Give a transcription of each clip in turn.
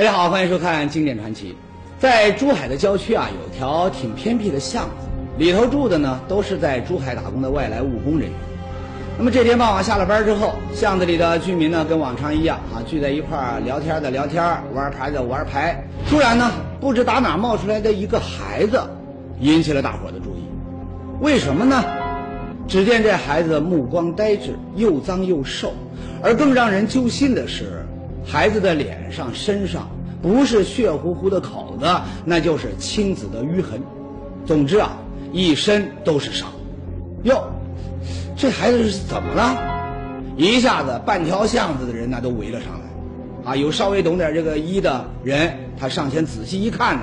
大家好，欢迎收看《经典传奇》。在珠海的郊区啊，有条挺偏僻的巷子，里头住的呢都是在珠海打工的外来务工人员。那么这天傍晚下了班之后，巷子里的居民呢跟往常一样啊，聚在一块儿聊天的聊天，玩牌的玩牌。突然呢，不知打哪冒出来的一个孩子，引起了大伙的注意。为什么呢？只见这孩子目光呆滞，又脏又瘦，而更让人揪心的是，孩子的脸上、身上不是血乎乎的口子，那就是青紫的淤痕。总之啊，一身都是伤。哟，这孩子是怎么了？一下子半条巷子的人那都围了上来，啊，有稍微懂点这个医的人，他上前仔细一看呢，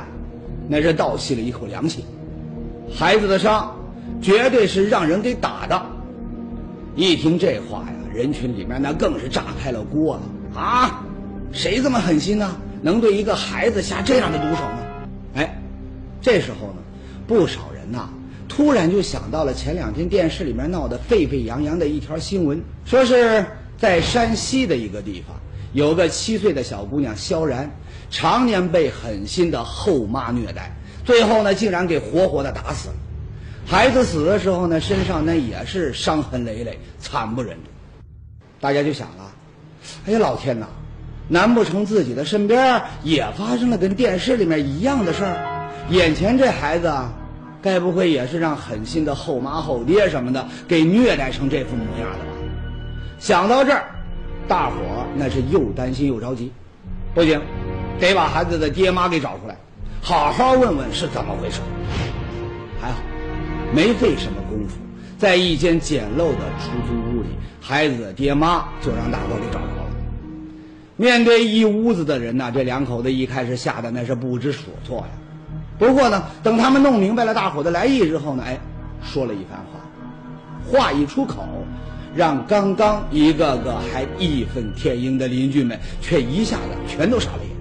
那是倒吸了一口凉气。孩子的伤。绝对是让人给打的。一听这话呀，人群里面那更是炸开了锅了啊！谁这么狠心呢？能对一个孩子下这样的毒手呢？哎，这时候呢，不少人呐，突然就想到了前两天电视里面闹得沸沸扬扬的一条新闻，说是在山西的一个地方，有个七岁的小姑娘萧然，常年被狠心的后妈虐待，最后呢，竟然给活活的打死了。孩子死的时候呢，身上那也是伤痕累累，惨不忍睹。大家就想了，哎呀，老天哪，难不成自己的身边也发生了跟电视里面一样的事儿？眼前这孩子啊，该不会也是让狠心的后妈后爹什么的给虐待成这副模样的吧？想到这儿，大伙那是又担心又着急，不行，得把孩子的爹妈给找出来，好好问问是怎么回事。还好。没费什么功夫，在一间简陋的出租屋里，孩子的爹妈就让大伙给找着了。面对一屋子的人呢，这两口子一开始吓得那是不知所措呀。不过呢，等他们弄明白了大伙的来意之后呢，哎，说了一番话，话一出口，让刚刚一个个还义愤填膺的邻居们却一下子全都傻了眼。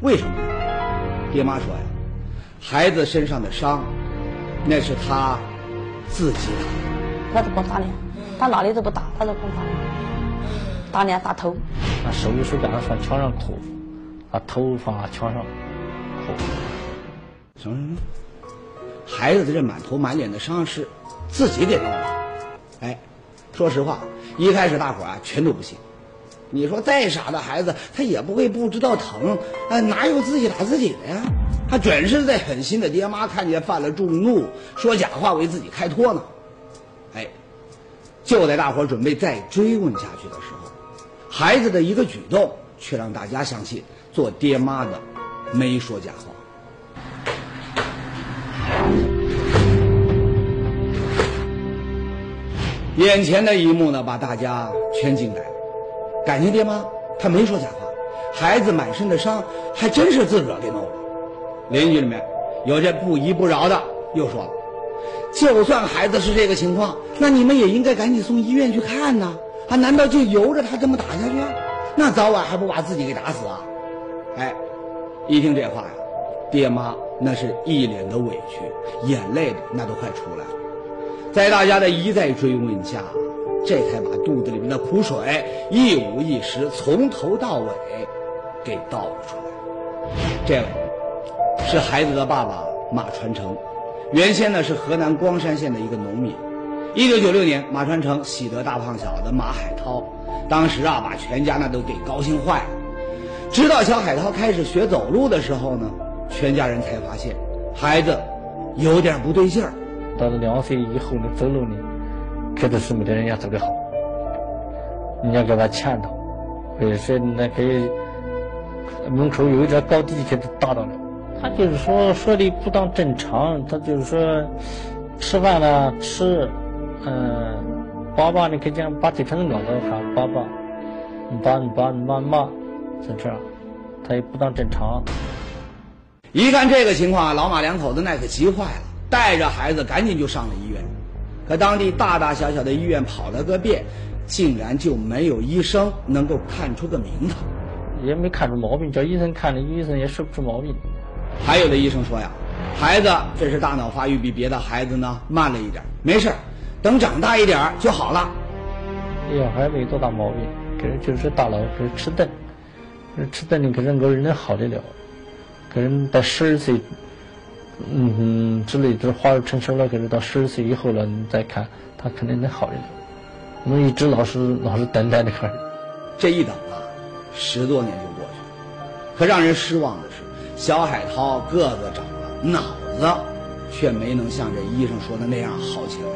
为什么？爹妈说呀，孩子身上的伤。那是他自己打，他都光打脸，他哪里都不打，他都光打脸，打脸打头。啊，手手边上上墙上抠，啊，头放墙上抠。什么？孩子的这满头满脸的伤是自己给弄的？哎，说实话，一开始大伙啊全都不信。你说再傻的孩子，他也不会不知道疼，啊，哪有自己打自己的呀？他准是在狠心的爹妈看见犯了众怒，说假话为自己开脱呢。哎，就在大伙准备再追问下去的时候，孩子的一个举动却让大家相信做爹妈的没说假话。眼前的一幕呢，把大家全惊呆了。感情爹妈他没说假话，孩子满身的伤还真是自个儿给弄的。邻居里面有这不依不饶的，又说了：“就算孩子是这个情况，那你们也应该赶紧送医院去看呐！他难道就由着他这么打下去？那早晚还不把自己给打死啊？”哎，一听这话呀，爹妈那是一脸的委屈，眼泪那都快出来了。在大家的一再追问下，这才把肚子里面的苦水一五一十从头到尾给倒了出来。这位。是孩子的爸爸马传成，原先呢是河南光山县的一个农民。一九九六年，马传成喜得大胖小子马海涛，当时啊把全家那都给高兴坏了。直到小海涛开始学走路的时候呢，全家人才发现孩子有点不对劲儿。到了两岁以后呢，走路呢，肯定是没得人家走得好。人家给他牵到，或者是那给门口有一点高低，给他搭到了。他就是说说的不当正常，他就是说吃饭呢吃，爸爸你可以讲把这盆尿都喊爸爸，爸爸妈妈，在这儿，他也不当正常。一看这个情况，老马两口子那可急坏了，带着孩子赶紧就上了医院。可当地大大小小的医院跑了个遍，竟然就没有医生能够看出个名堂，也没看出毛病，叫医生看了，医生也说不出毛病。还有的医生说呀，孩子这是大脑发育比别的孩子呢慢了一点，没事等长大一点就好了。小孩没多大毛病，可是就是大脑是迟钝，吃得你个人个人能好得了，个人到十二岁，嗯哼之类，就是花儿成熟了，可是到十二岁以后了，你再看他肯定能好得了。我们一直老是老是等待那个，这一等啊，十多年就过去了。可让人失望的是，小海涛个子长了，脑子却没能像这医生说的那样好起来。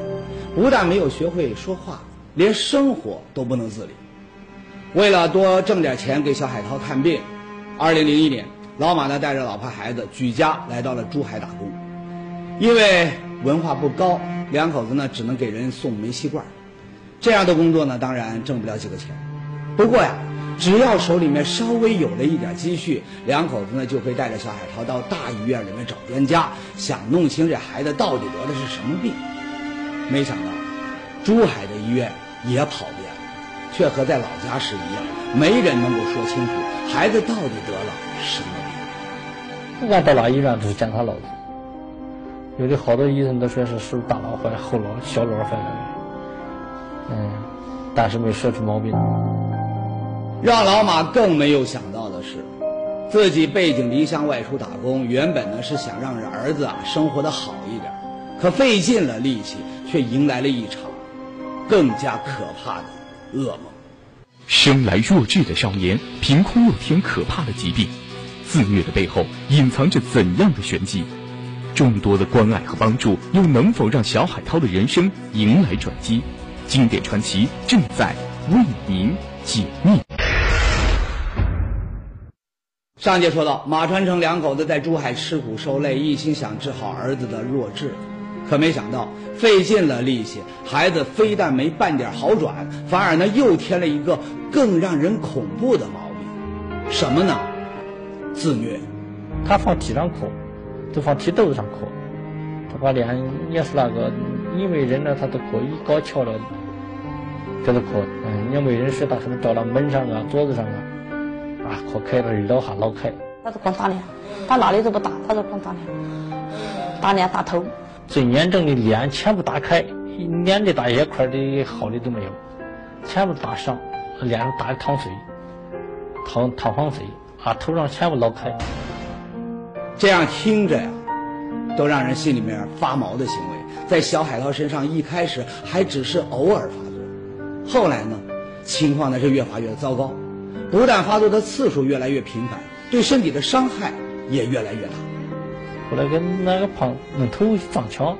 不但没有学会说话，连生活都不能自理。为了多挣点钱给小海涛看病，二零零一年，老马呢带着老婆孩子举家来到了珠海打工。因为文化不高，两口子呢只能给人送煤气罐。这样的工作呢，当然挣不了几个钱。不过呀，只要手里面稍微有了一点积蓄，两口子呢就会带着小海涛到大医院里面找专家，想弄清这孩子到底得的是什么病。没想到，珠海的医院也跑遍了，却和在老家时一样，没人能够说清楚孩子到底得了什么病。不管到哪医院都是检查脑子，有的好多医生都说是是大脑坏、后脑、小脑坏了，嗯，但是没说出毛病。让老马更没有想到的是，自己背井离乡外出打工，原本呢是想让儿子啊生活的好一点，可费尽了力气。却迎来了一场更加可怕的噩梦。生来弱智的少年，凭空又添可怕的疾病，自虐的背后隐藏着怎样的玄机？众多的关爱和帮助，又能否让小海涛的人生迎来转机？经典传奇正在为您解密。上节说到，马传成两口子在珠海吃苦受累，一心想治好儿子的弱智。可没想到，费尽了力气，孩子非但没半点好转，反而呢又添了一个更让人恐怖的毛病，什么呢？自虐。他放地上哭，都放地豆子上哭。他把脸也是那个，因为人呢他都哭，一搞巧了，在这哭。嗯，因为人是他可能照到门上啊、桌子上啊，啊，哭开了老哈老开。他都光打脸，他哪里都不打，他都光打脸，打脸打头。最严重的脸全部打开，脸的大一块的好的都没有，全部打伤，脸上打的淌水，淌淌黄水，啊，头上全部捞开。这样听着呀，都让人心里面发毛的行为，在小海涛身上一开始还只是偶尔发作，后来呢，情况呢是越发越糟糕，不但发作的次数越来越频繁，对身体的伤害也越来越大。后来跟那个胖那头撞墙，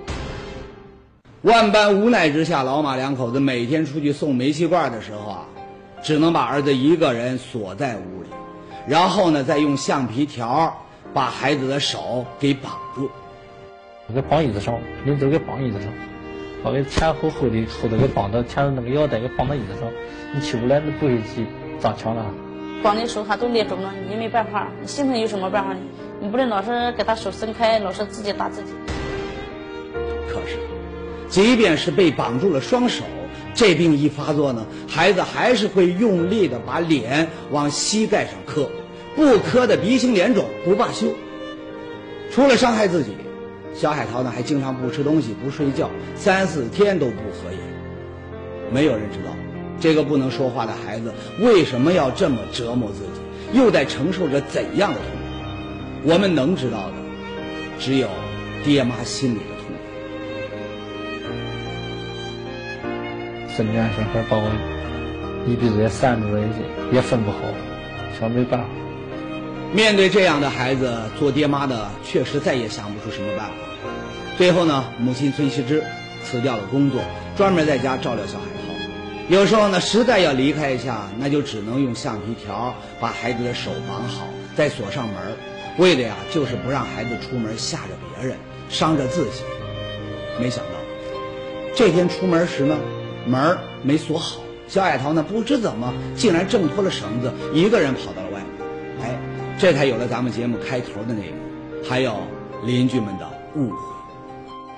万般无奈之下，老马两口子每天出去送煤气罐的时候啊，只能把儿子一个人锁在屋里，然后呢，再用橡皮条把孩子的手给绑住，给绑椅子上，领走给绑椅子上，把给前后后的后头给绑到前头那个腰带给绑到椅子上，你起不来，你不会去撞墙了。绑的手还都裂肿了，你没办法，心疼有什么办法呢？你不能老是给他手伸开，老是自己打自己。可是，即便是被绑住了双手，这病一发作呢，孩子还是会用力的把脸往膝盖上磕，不磕的鼻青脸肿不罢休。除了伤害自己，小海涛呢还经常不吃东西、不睡觉，三四天都不合眼。没有人知道，这个不能说话的孩子为什么要这么折磨自己，又在承受着怎样的痛苦。我们能知道的，只有爹妈心里的痛苦。这两小孩把我一辈子也拴住了，也分不好，想没办法。面对这样的孩子，做爹妈的确实再也想不出什么办法。最后呢，母亲孙希芝辞掉了工作，专门在家照料小海涛。有时候呢，实在要离开一下，那就只能用橡皮条把孩子的手绑好，再锁上门为的呀，就是不让孩子出门吓着别人，伤着自己。没想到，这天出门时呢，门没锁好，小海涛呢不知怎么竟然挣脱了绳子，一个人跑到了外面。哎，这才有了咱们节目开头的那一幕，还有邻居们的误会。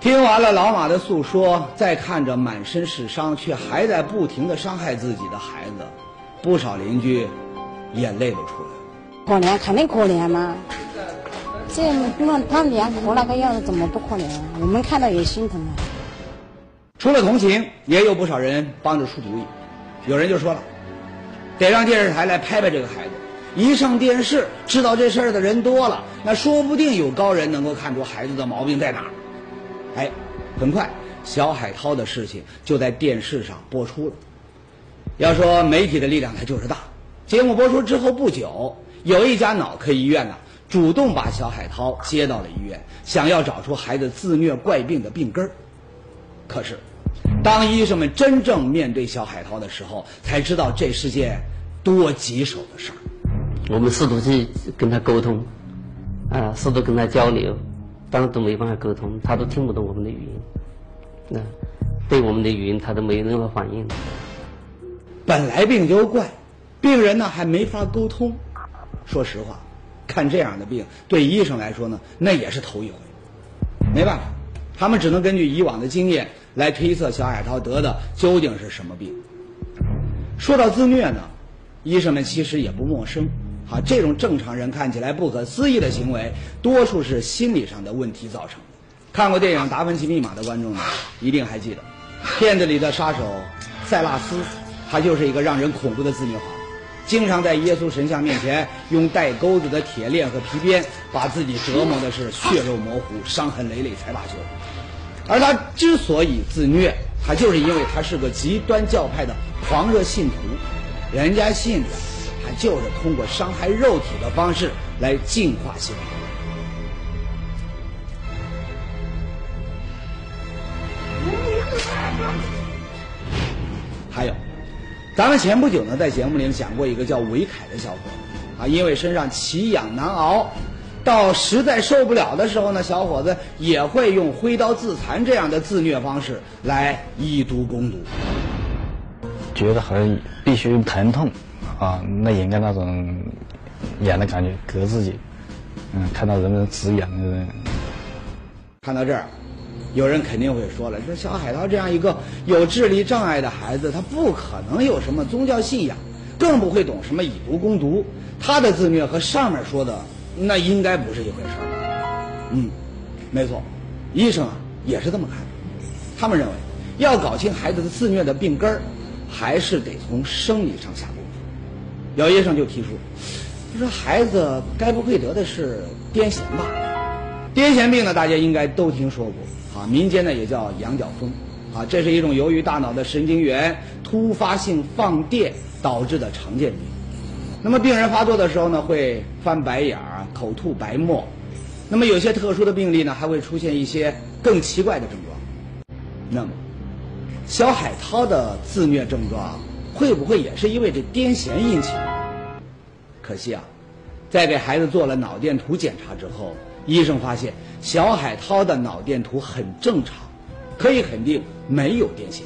听完了老马的诉说，再看着满身是伤却还在不停的伤害自己的孩子，不少邻居眼泪都出来了。可怜，肯定可怜嘛。这那他脸哭那个样子，怎么不可怜？我们看到也心疼啊。除了同情，也有不少人帮着出主意。有人就说了，得让电视台来拍拍这个孩子，一上电视，知道这事儿的人多了，那说不定有高人能够看出孩子的毛病在哪儿。哎，很快，小海涛的事情就在电视上播出了。要说媒体的力量，它就是大。节目播出之后不久，有一家脑科医院呢，主动把小海涛接到了医院，想要找出孩子自虐怪病的病根儿。可是，当医生们真正面对小海涛的时候，才知道这是件多棘手的事儿。我们试图去跟他沟通，啊，试图跟他交流，但是都没办法沟通，他都听不懂我们的语音，那对我们的语音他都没有任何反应。本来病就怪，病人呢还没法沟通。说实话，看这样的病，对医生来说呢，那也是头一回。没办法，他们只能根据以往的经验来推测小海涛得的究竟是什么病。说到自虐呢，医生们其实也不陌生。啊，这种正常人看起来不可思议的行为，多数是心理上的问题造成的。看过电影《达芬奇密码》的观众呢，一定还记得，片子里的杀手塞拉斯，他就是一个让人恐怖的自虐狂，经常在耶稣神像面前用带钩子的铁链和皮鞭，把自己折磨的是血肉模糊、伤痕累累才罢休。而他之所以自虐，他就是因为他是个极端教派的狂热信徒，人家信的。他就是通过伤害肉体的方式来净化心灵。咱们前不久呢，在节目里讲过一个叫韦凯的小伙子，啊，因为身上奇痒难熬，到实在受不了的时候呢，小伙子也会用挥刀自残这样的自虐方式来以毒攻毒。觉得好像必须用疼痛。啊，那应该那种演的感觉，隔自己，嗯，看到人们直眼的人。看到这儿，有人肯定会说了：说小海涛这样一个有智力障碍的孩子，他不可能有什么宗教信仰，更不会懂什么以毒攻毒。他的自虐和上面说的那应该不是一回事儿。嗯，没错，医生啊也是这么看的。他们认为，要搞清孩子的自虐的病根儿，还是得从生理上下功夫。有医生就提出，他说孩子该不会得的是癫痫吧？癫痫病呢，大家应该都听说过啊，民间呢也叫羊角风啊，这是一种由于大脑的神经元突发性放电导致的常见病。那么病人发作的时候呢，会翻白眼儿、口吐白沫。那么有些特殊的病例呢，还会出现一些更奇怪的症状。那么，小海涛的自虐症状。会不会也是因为这癫痫引起的？可惜啊，在给孩子做了脑电图检查之后，医生发现小海涛的脑电图很正常，可以肯定没有癫痫。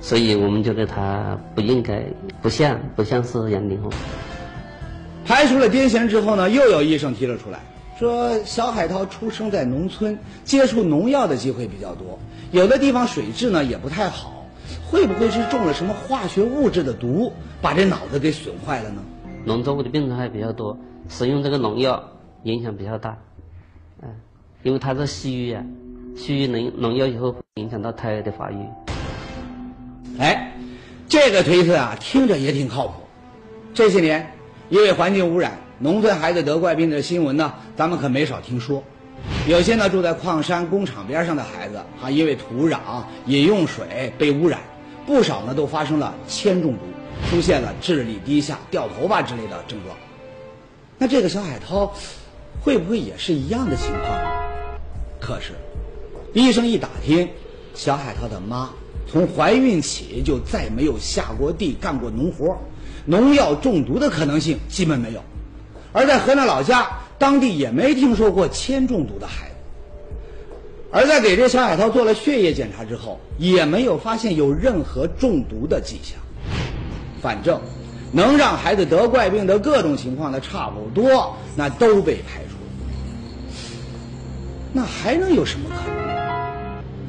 所以我们觉得他不应该，不像，不像是杨定红。排除了癫痫之后呢，又有医生提了出来，说小海涛出生在农村，接触农药的机会比较多，有的地方水质呢也不太好。会不会是中了什么化学物质的毒，把这脑子给损坏了呢？农作物的病虫害比较多，使用这个农药影响比较大。嗯，因为它是西医啊，西医农农药以后会影响到胎儿的发育。哎，这个推测啊，听着也挺靠谱。这些年，因为环境污染，农村孩子得怪病的新闻呢，咱们可没少听说。有些呢住在矿山工厂边上的孩子，啊，因为土壤、饮用水被污染。不少呢都发生了铅中毒，出现了智力低下、掉头发之类的症状。那这个小海涛会不会也是一样的情况？可是，医生一打听，小海涛的妈从怀孕起就再没有下过地干过农活，农药中毒的可能性基本没有。而在河南老家，当地也没听说过铅中毒的孩子。而在给这小海涛做了血液检查之后，也没有发现有任何中毒的迹象。反正能让孩子得怪病的各种情况呢，差不多那都被排除。那还能有什么可能？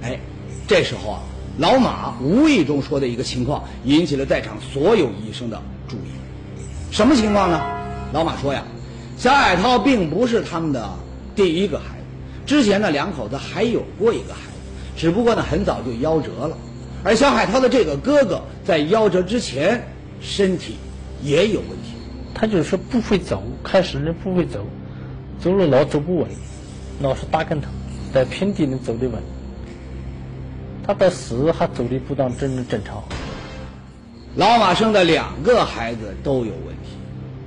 哎，这时候啊，老马无意中说的一个情况引起了在场所有医生的注意。什么情况呢？老马说呀，小海涛并不是他们的第一个孩子。之前呢，两口子还有过一个孩子，只不过呢，很早就夭折了。而小海涛的这个哥哥在夭折之前，身体也有问题。他就是说不会走，开始呢不会走，走路老走不稳，老是打跟头，在平地里走得稳。他到死还走的不当真正常。老马生的两个孩子都有问题，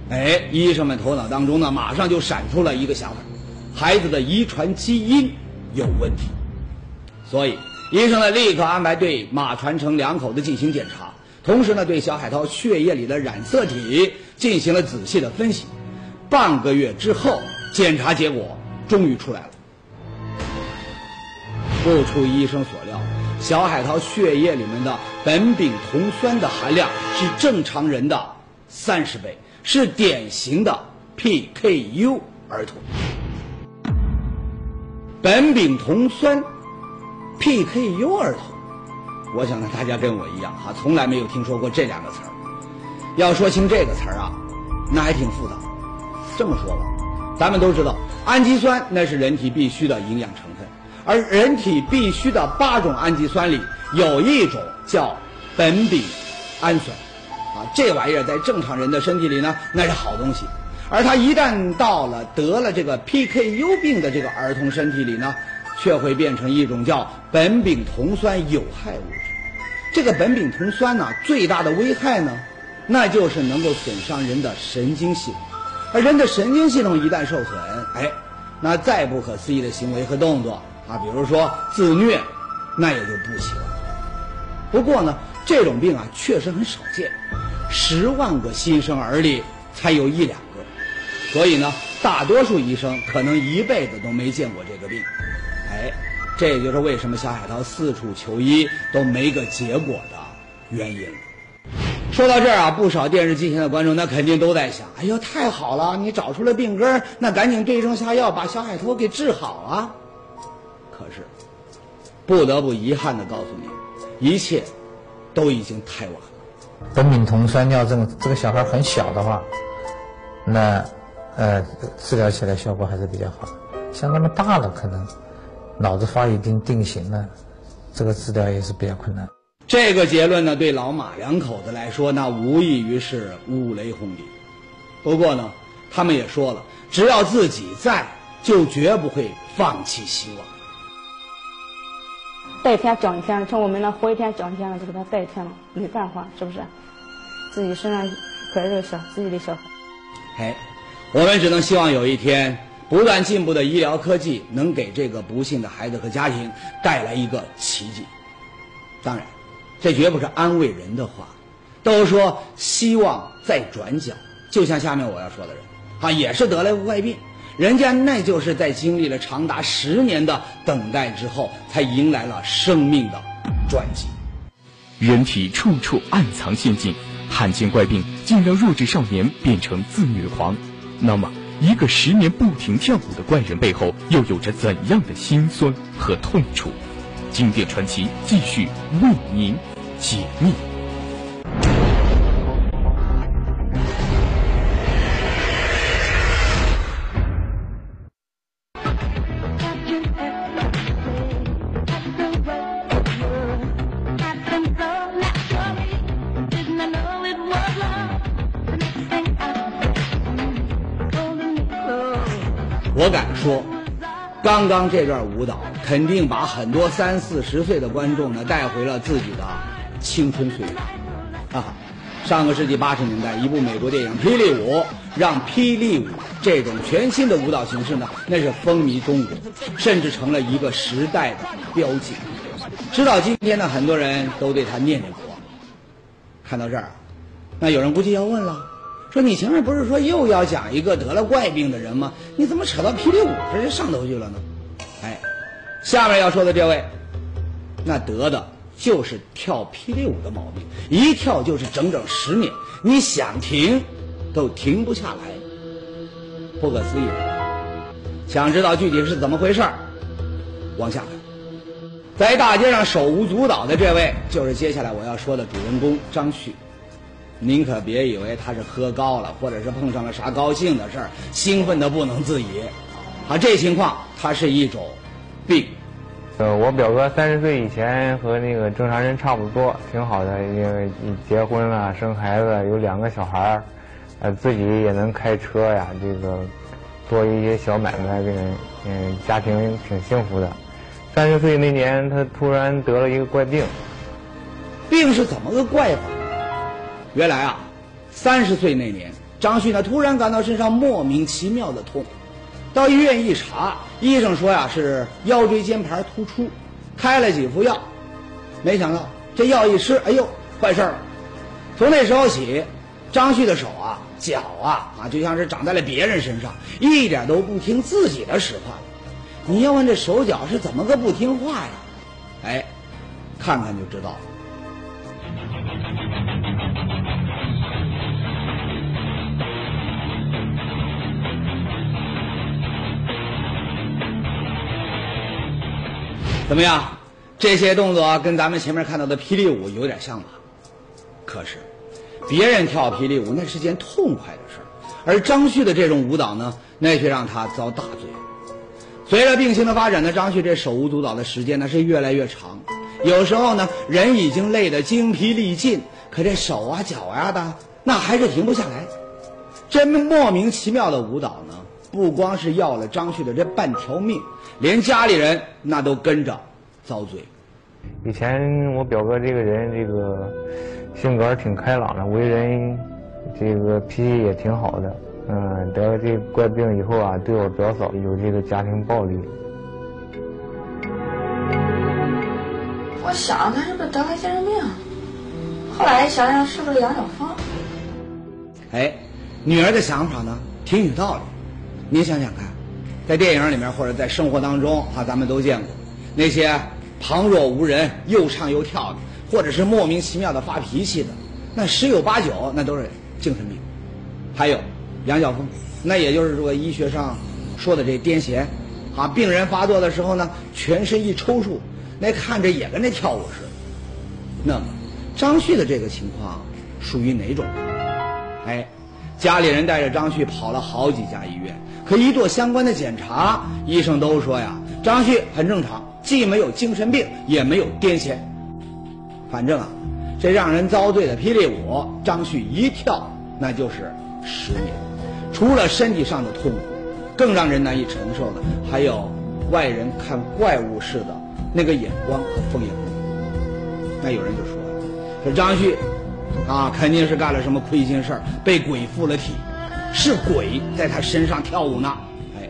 哎，医生们头脑当中呢，马上就闪出了一个想法：孩子的遗传基因有问题。所以，医生呢立刻安排对马传成两口子进行检查，同时呢对小海涛血液里的染色体进行了仔细的分析。半个月之后，检查结果终于出来了。不出医生所料，小海涛血液里面的苯丙酮酸的含量是正常人的三十倍，是典型的 PKU 儿童。苯丙酮酸 PKU 儿童，我想呢，大家跟我一样哈，从来没有听说过这两个词儿。要说清这个词儿啊，那还挺复杂。这么说吧，咱们都知道，氨基酸那是人体必需的营养成分，而人体必需的八种氨基酸里，有一种叫苯丙氨酸，啊，这玩意儿在正常人的身体里呢，那是好东西，而它一旦到了得了这个 PKU 病的这个儿童身体里呢，却会变成一种叫苯丙酮酸有害物质。这个苯丙酮酸呢，最大的危害呢，那就是能够损伤人的神经系统。而人的神经系统一旦受损，哎，那再不可思议的行为和动作啊，比如说自虐，那也就不行了。不过呢，这种病啊确实很少见，十万个新生儿里才有一两个，所以呢，大多数医生可能一辈子都没见过这个病。哎，这也就是为什么小海涛四处求医都没个结果的原因。说到这儿啊，不少电视机前的观众那肯定都在想：哎呦，太好了，你找出了病根，那赶紧对症下药，把小海涛给治好啊！可是，不得不遗憾的告诉你，一切都已经太晚了。苯丙酮酸尿症，这个小孩很小的话，那呃治疗起来效果还是比较好。像他们大了，可能脑子发育定定型了，这个治疗也是比较困难。这个结论呢，对老马两口子来说，那无异于是五雷轰顶。不过呢，他们也说了，只要自己在，就绝不会放弃希望。带一天讲一天，从我们那活一天讲一天了，就给他带一天了，没办法，是不是？自己身上怀着小自己的小孩。哎，我们只能希望有一天，不断进步的医疗科技能给这个不幸的孩子和家庭带来一个奇迹。当然，这绝不是安慰人的话。都说希望在转角，就像下面我要说的人，啊，也是得了怪病，人家那就是在经历了长达十年的等待之后，才迎来了生命的转机。人体处处暗藏陷阱，罕见怪病竟让弱智少年变成自虐狂。那么，一个十年不停跳舞的怪人背后，又有着怎样的心酸和痛楚？经典传奇继续为您解密。刚这段舞蹈肯定把很多三四十岁的观众呢带回了自己的青春岁月。啊，上个世纪八十年代，一部美国电影《霹雳舞》让霹雳舞这种全新的舞蹈形式呢，那是风靡中国，甚至成了一个时代的标记。直到今天呢，很多人都对他念念不忘。看到这儿，那有人估计要问了。说你前面不是说又要讲一个得了怪病的人吗？你怎么扯到霹雳舞这就上头去了呢？下面要说的这位，那得的就是跳霹雳舞的毛病，一跳就是整整十年，你想停都停不下来，不可思议。想知道具体是怎么回事往下看，在大街上手舞足蹈的这位，就是接下来我要说的主人公张旭。您可别以为他是喝高了，或者是碰上了啥高兴的事儿，兴奋的不能自已。啊，这情况它是一种病。呃，我表哥三十岁以前和那个正常人差不多，挺好的，因为结婚了，生孩子，有两个小孩儿。呃，自己也能开车呀，这个做一些小买卖，这个嗯，家庭挺幸福的。三十岁那年，他突然得了一个怪病。病是怎么个怪法？原来啊，三十岁那年，张旭呢突然感到身上莫名其妙的痛，到医院一查，医生说呀是腰椎间盘突出，开了几副药，没想到这药一吃，哎呦，坏事了。从那时候起，张旭的手啊、脚啊啊，就像是长在了别人身上，一点都不听自己的使唤。你要问这手脚是怎么个不听话呀？哎，看看就知道了。怎么样？这些动作跟咱们前面看到的霹雳舞有点像吧？可是，别人跳霹雳舞那是件痛快的事儿，而张旭的这种舞蹈呢，那却让他遭大罪。随着病情的发展呢，张旭这手舞足蹈的时间呢是越来越长，有时候呢人已经累得精疲力尽，可这手啊脚呀的那还是停不下来。这莫名其妙的舞蹈呢，不光是要了张旭的这半条命，连家里人那都跟着遭罪。以前我表哥这个人，这个性格挺开朗的，为人这个脾气也挺好的。嗯，得了这个怪病以后啊，对我表嫂有这个家庭暴力。我想他是不是得了精神病？后来想想，是不是杨小芳？哎，女儿的想法呢，挺有道理。您想想看，在电影里面或者在生活当中啊，咱们都见过那些旁若无人、又唱又跳的，或者是莫名其妙的发脾气的，那十有八九那都是精神病。还有。杨晓峰，那也就是说医学上说的这癫痫，啊，病人发作的时候呢，全身一抽搐，那看着也跟那跳舞似的。那么，张旭的这个情况属于哪种？哎，家里人带着张旭跑了好几家医院，可一做相关的检查，医生都说呀，张旭很正常，既没有精神病，也没有癫痫。反正啊，这让人遭罪的霹雳舞，张旭一跳那就是十年。除了身体上的痛苦，更让人难以承受的，还有外人看怪物似的那个眼光和风眼。那有人就说了：“说张旭，啊，肯定是干了什么亏心事儿，被鬼附了体，是鬼在他身上跳舞呢。”哎，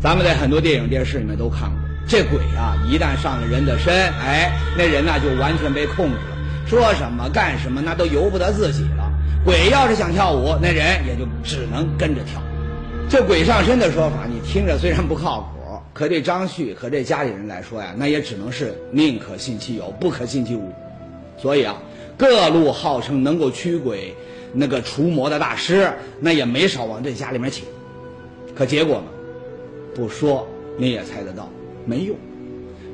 咱们在很多电影电视里面都看过，这鬼啊，一旦上了人的身，哎，那人呐就完全被控制了，说什么干什么那都由不得自己了。鬼要是想跳舞，那人也就只能跟着跳。这鬼上身的说法，你听着虽然不靠谱，可对张旭和这家里人来说呀，那也只能是宁可信其有，不可信其无。所以啊，各路号称能够驱鬼、那个除魔的大师，那也没少往这家里面请。可结果呢，不说你也猜得到，没用。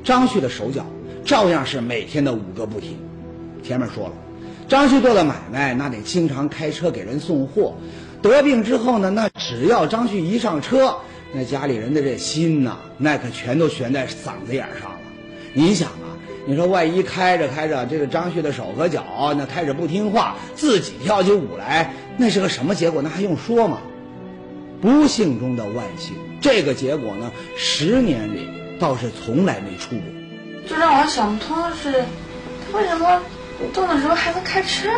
张旭的手脚照样是每天的五个不停。前面说了。张旭做的买卖，那得经常开车给人送货。得病之后呢，那只要张旭一上车，那家里人的这心呐，那可全都悬在嗓子眼上了。你想啊，你说万一开着开着，这个张旭的手和脚那开始不听话，自己跳起舞来，那是个什么结果？那还用说吗？不幸中的万幸，这个结果呢，十年里倒是从来没出过。就让我想不通的是，他为什么？动的时候还能开车，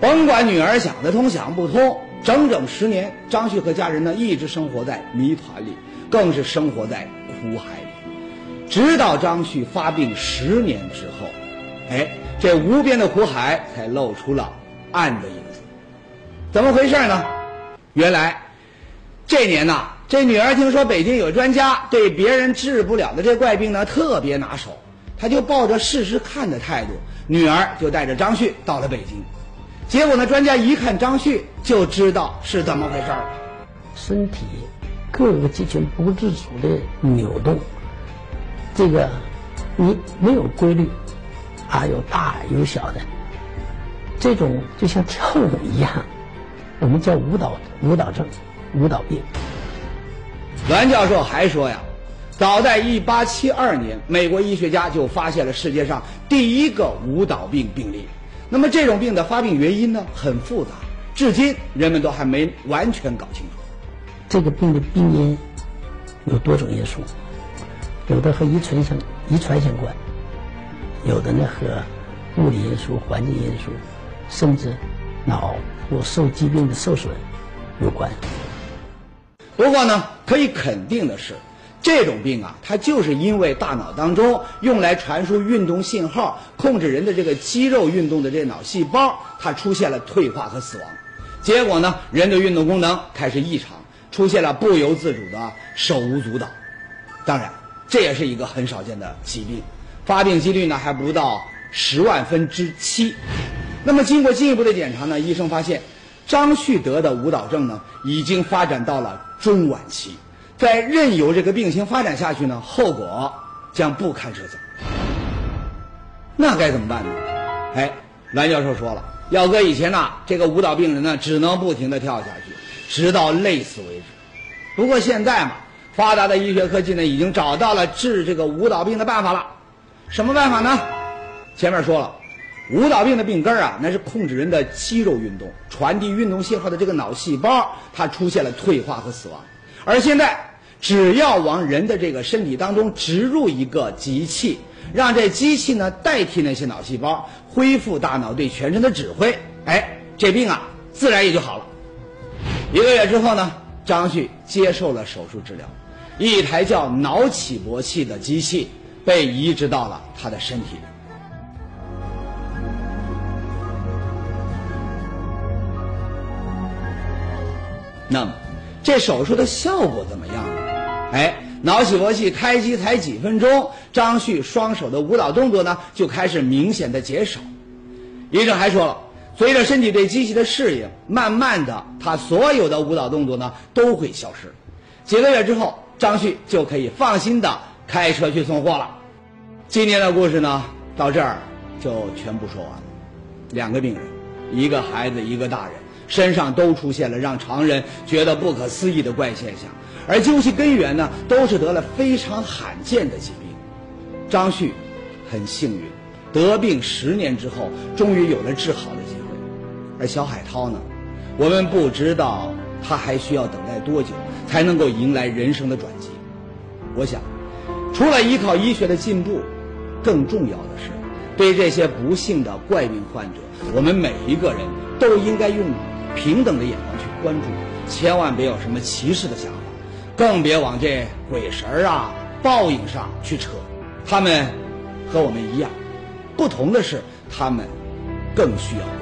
甭管女儿想得通想不通，整整十年，张旭和家人呢一直生活在谜团里，更是生活在苦海里。直到张旭发病十年之后，哎，这无边的苦海才露出了暗的影子。怎么回事呢？原来这年呐，这女儿听说北京有专家对别人治不了的这怪病呢特别拿手。他就抱着试试看的态度，女儿就带着张旭到了北京。结果呢，专家一看张旭，就知道是怎么回事儿。身体各个肌群不自主的扭动，这个你没有规律，啊，有大有小的，这种就像跳舞一样，我们叫舞蹈舞蹈症、舞蹈病。栾教授还说呀。早在1872年，美国医学家就发现了世界上第一个舞蹈病病例。那么这种病的发病原因呢，很复杂，至今人们都还没完全搞清楚。这个病的病因有多种因素，有的和遗传相遗传相关，有的呢和物理因素、环境因素，甚至脑或受疾病的受损有关。不过呢，可以肯定的是，这种病啊，它就是因为大脑当中用来传输运动信号、控制人的这个肌肉运动的这脑细胞，它出现了退化和死亡，结果呢，人的运动功能开始异常，出现了不由自主的手舞足蹈。当然，这也是一个很少见的疾病，发病几率呢还不到十万分之七。那么经过进一步的检查呢，医生发现张旭德的舞蹈症呢已经发展到了中晚期，再任由这个病情发展下去呢，后果将不堪设想。那该怎么办呢？哎，蓝教授说了，要搁以前呐，这个舞蹈病人呢只能不停地跳下去，直到累死为止。不过现在嘛，发达的医学科技呢已经找到了治这个舞蹈病的办法了。什么办法呢？前面说了。舞蹈病的病根啊，那是控制人的肌肉运动、传递运动信号的这个脑细胞，它出现了退化和死亡。而现在，只要往人的这个身体当中植入一个机器，让这机器呢代替那些脑细胞，恢复大脑对全身的指挥，哎，这病啊自然也就好了。一个月之后呢，张旭接受了手术治疗，一台叫脑起搏器的机器被移植到了他的身体里。那么，这手术的效果怎么样呢？哎，脑起搏器开机才几分钟，张旭双手的舞蹈动作呢就开始明显的减少。医生还说了，随着身体对机器的适应，慢慢的，他所有的舞蹈动作呢都会消失。几个月之后，张旭就可以放心的开车去送货了。今天的故事呢，到这儿就全部说完了。两个病人，一个孩子，一个大人。身上都出现了让常人觉得不可思议的怪现象，而究其根源呢，都是得了非常罕见的疾病。张旭很幸运，得病十年之后，终于有了治好的。而小海涛呢，我们不知道他还需要等待多久才能够迎来人生的转机。我想，除了依靠医学的进步，更重要的是，对这些不幸的怪病患者，我们每一个人都应该用。平等的眼光去关注，千万别有什么歧视的想法，更别往这鬼神儿啊、报应上去扯。他们和我们一样，不同的是，他们更需要。